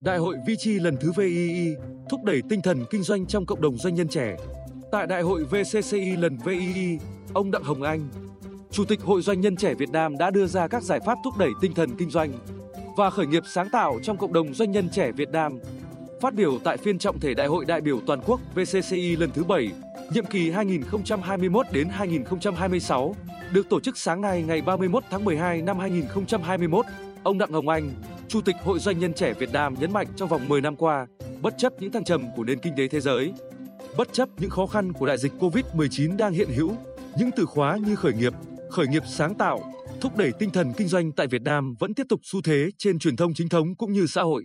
Đại hội VCI lần thứ VII thúc đẩy tinh thần kinh doanh trong cộng đồng doanh nhân trẻ. Tại Đại hội VCCI lần VII, ông Đặng Hồng Anh, Chủ tịch Hội Doanh nhân trẻ Việt Nam đã đưa ra các giải pháp thúc đẩy tinh thần kinh doanh và khởi nghiệp sáng tạo trong cộng đồng doanh nhân trẻ Việt Nam. Phát biểu tại phiên trọng thể Đại hội đại biểu toàn quốc VCCI lần thứ 7, nhiệm kỳ 2021 đến 2026, được tổ chức sáng nay ngày 31 tháng 12 năm 2021, ông Đặng Hồng Anh, Chủ tịch Hội Doanh nhân trẻ Việt Nam nhấn mạnh trong vòng 10 năm qua, bất chấp những thăng trầm của nền kinh tế thế giới, bất chấp những khó khăn của đại dịch Covid-19 đang hiện hữu, những từ khóa như khởi nghiệp, khởi nghiệp sáng tạo, thúc đẩy tinh thần kinh doanh tại Việt Nam vẫn tiếp tục xu thế trên truyền thông chính thống cũng như xã hội.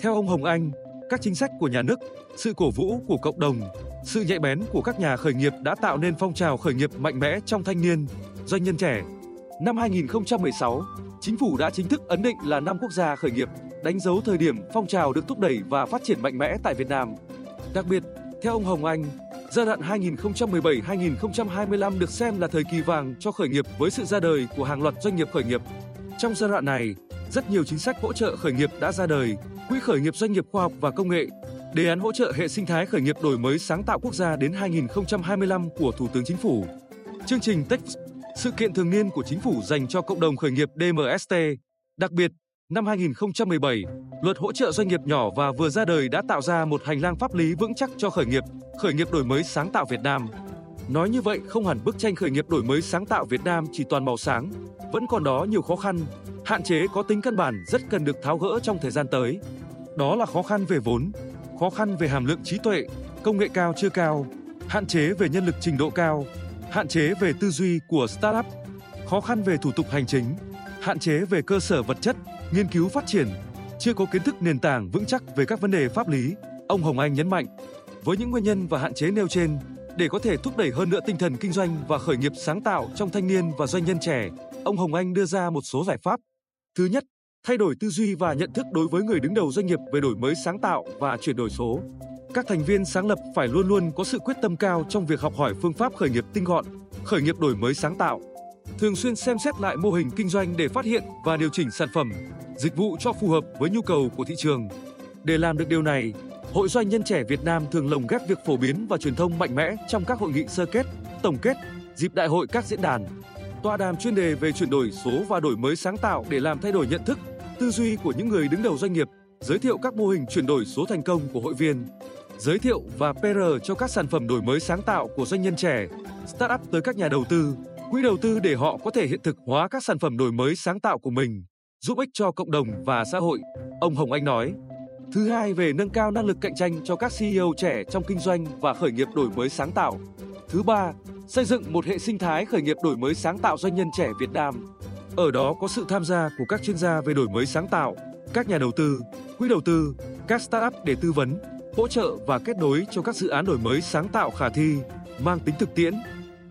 Theo ông Hồng Anh, các chính sách của nhà nước, sự cổ vũ của cộng đồng, sự nhạy bén của các nhà khởi nghiệp đã tạo nên phong trào khởi nghiệp mạnh mẽ trong thanh niên, doanh nhân trẻ. Năm 2016, chính phủ đã chính thức ấn định là năm quốc gia khởi nghiệp, đánh dấu thời điểm phong trào được thúc đẩy và phát triển mạnh mẽ tại Việt Nam. Đặc biệt, theo ông Hồng Anh, giai đoạn 2017-2025 được xem là thời kỳ vàng cho khởi nghiệp với sự ra đời của hàng loạt doanh nghiệp khởi nghiệp. Trong giai đoạn này, rất nhiều chính sách hỗ trợ khởi nghiệp đã ra đời, Quỹ khởi nghiệp doanh nghiệp khoa học và công nghệ, đề án hỗ trợ hệ sinh thái khởi nghiệp đổi mới sáng tạo quốc gia đến 2025 của Thủ tướng Chính phủ. Chương trình Tech, sự kiện thường niên của chính phủ dành cho cộng đồng khởi nghiệp DMST. Đặc biệt, năm 2017, luật hỗ trợ doanh nghiệp nhỏ và vừa ra đời đã tạo ra một hành lang pháp lý vững chắc cho khởi nghiệp, khởi nghiệp đổi mới sáng tạo Việt Nam. Nói như vậy không hẳn bức tranh khởi nghiệp đổi mới sáng tạo Việt Nam chỉ toàn màu sáng, vẫn còn đó nhiều khó khăn, hạn chế có tính căn bản rất cần được tháo gỡ trong thời gian tới. Đó là khó khăn về vốn, khó khăn về hàm lượng trí tuệ, công nghệ cao chưa cao, hạn chế về nhân lực trình độ cao, hạn chế về tư duy của startup, khó khăn về thủ tục hành chính, hạn chế về cơ sở vật chất, nghiên cứu phát triển, chưa có kiến thức nền tảng vững chắc về các vấn đề pháp lý, ông Hồng Anh nhấn mạnh. Với những nguyên nhân và hạn chế nêu trên, để có thể thúc đẩy hơn nữa tinh thần kinh doanh và khởi nghiệp sáng tạo trong thanh niên và doanh nhân trẻ, ông Hồng Anh đưa ra một số giải pháp. Thứ nhất, thay đổi tư duy và nhận thức đối với người đứng đầu doanh nghiệp về đổi mới sáng tạo và chuyển đổi số. Các thành viên sáng lập phải luôn luôn có sự quyết tâm cao trong việc học hỏi phương pháp khởi nghiệp tinh gọn, khởi nghiệp đổi mới sáng tạo. Thường xuyên xem xét lại mô hình kinh doanh để phát hiện và điều chỉnh sản phẩm, dịch vụ cho phù hợp với nhu cầu của thị trường. Để làm được điều này, Hội Doanh nhân trẻ Việt Nam thường lồng ghép việc phổ biến và truyền thông mạnh mẽ trong các hội nghị sơ kết, tổng kết, dịp đại hội các diễn đàn, tọa đàm chuyên đề về chuyển đổi số và đổi mới sáng tạo để làm thay đổi nhận thức, tư duy của những người đứng đầu doanh nghiệp, giới thiệu các mô hình chuyển đổi số thành công của hội viên, giới thiệu và PR cho các sản phẩm đổi mới sáng tạo của doanh nhân trẻ, startup tới các nhà đầu tư, quỹ đầu tư để họ có thể hiện thực hóa các sản phẩm đổi mới sáng tạo của mình, giúp ích cho cộng đồng và xã hội, ông Hồng Anh nói. Thứ hai về nâng cao năng lực cạnh tranh cho các CEO trẻ trong kinh doanh và khởi nghiệp đổi mới sáng tạo. Thứ ba, xây dựng một hệ sinh thái khởi nghiệp đổi mới sáng tạo doanh nhân trẻ Việt Nam. Ở đó có sự tham gia của các chuyên gia về đổi mới sáng tạo, các nhà đầu tư, quỹ đầu tư, các startup để tư vấn, hỗ trợ và kết nối cho các dự án đổi mới sáng tạo khả thi, mang tính thực tiễn.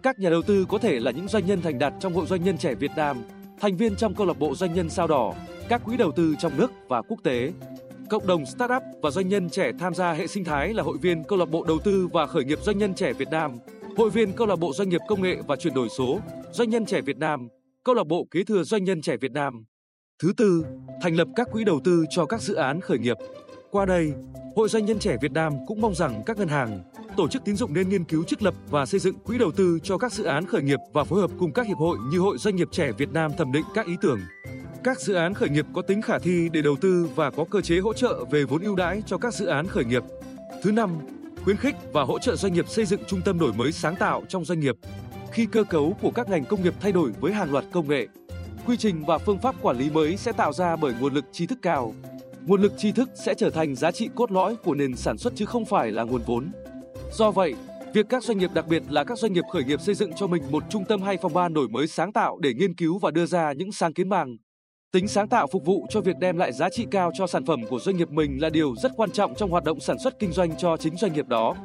Các nhà đầu tư có thể là những doanh nhân thành đạt trong Hội Doanh nhân trẻ Việt Nam, thành viên trong câu lạc bộ doanh nhân sao đỏ, các quỹ đầu tư trong nước và quốc tế. Cộng đồng startup và doanh nhân trẻ tham gia hệ sinh thái là hội viên câu lạc bộ đầu tư và khởi nghiệp doanh nhân trẻ Việt Nam, hội viên câu lạc bộ doanh nghiệp công nghệ và chuyển đổi số, doanh nhân trẻ Việt Nam, câu lạc bộ kế thừa doanh nhân trẻ Việt Nam. Thứ tư, thành lập các quỹ đầu tư cho các dự án khởi nghiệp. Qua đây, Hội Doanh nhân trẻ Việt Nam cũng mong rằng các ngân hàng, tổ chức tín dụng nên nghiên cứu trích lập và xây dựng quỹ đầu tư cho các dự án khởi nghiệp và phối hợp cùng các hiệp hội như Hội Doanh nghiệp trẻ Việt Nam thẩm định các ý tưởng, các dự án khởi nghiệp có tính khả thi để đầu tư và có cơ chế hỗ trợ về vốn ưu đãi cho các dự án khởi nghiệp. Thứ năm, khuyến khích và hỗ trợ doanh nghiệp xây dựng trung tâm đổi mới sáng tạo trong doanh nghiệp. Khi cơ cấu của các ngành công nghiệp thay đổi với hàng loạt công nghệ, quy trình và phương pháp quản lý mới sẽ tạo ra bởi nguồn lực trí thức cao. Nguồn lực tri thức sẽ trở thành giá trị cốt lõi của nền sản xuất chứ không phải là nguồn vốn. Do vậy, việc các doanh nghiệp đặc biệt là các doanh nghiệp khởi nghiệp xây dựng cho mình một trung tâm hay phòng ban đổi mới sáng tạo để nghiên cứu và đưa ra những sáng kiến màng, tính sáng tạo phục vụ cho việc đem lại giá trị cao cho sản phẩm của doanh nghiệp mình là điều rất quan trọng trong hoạt động sản xuất kinh doanh cho chính doanh nghiệp đó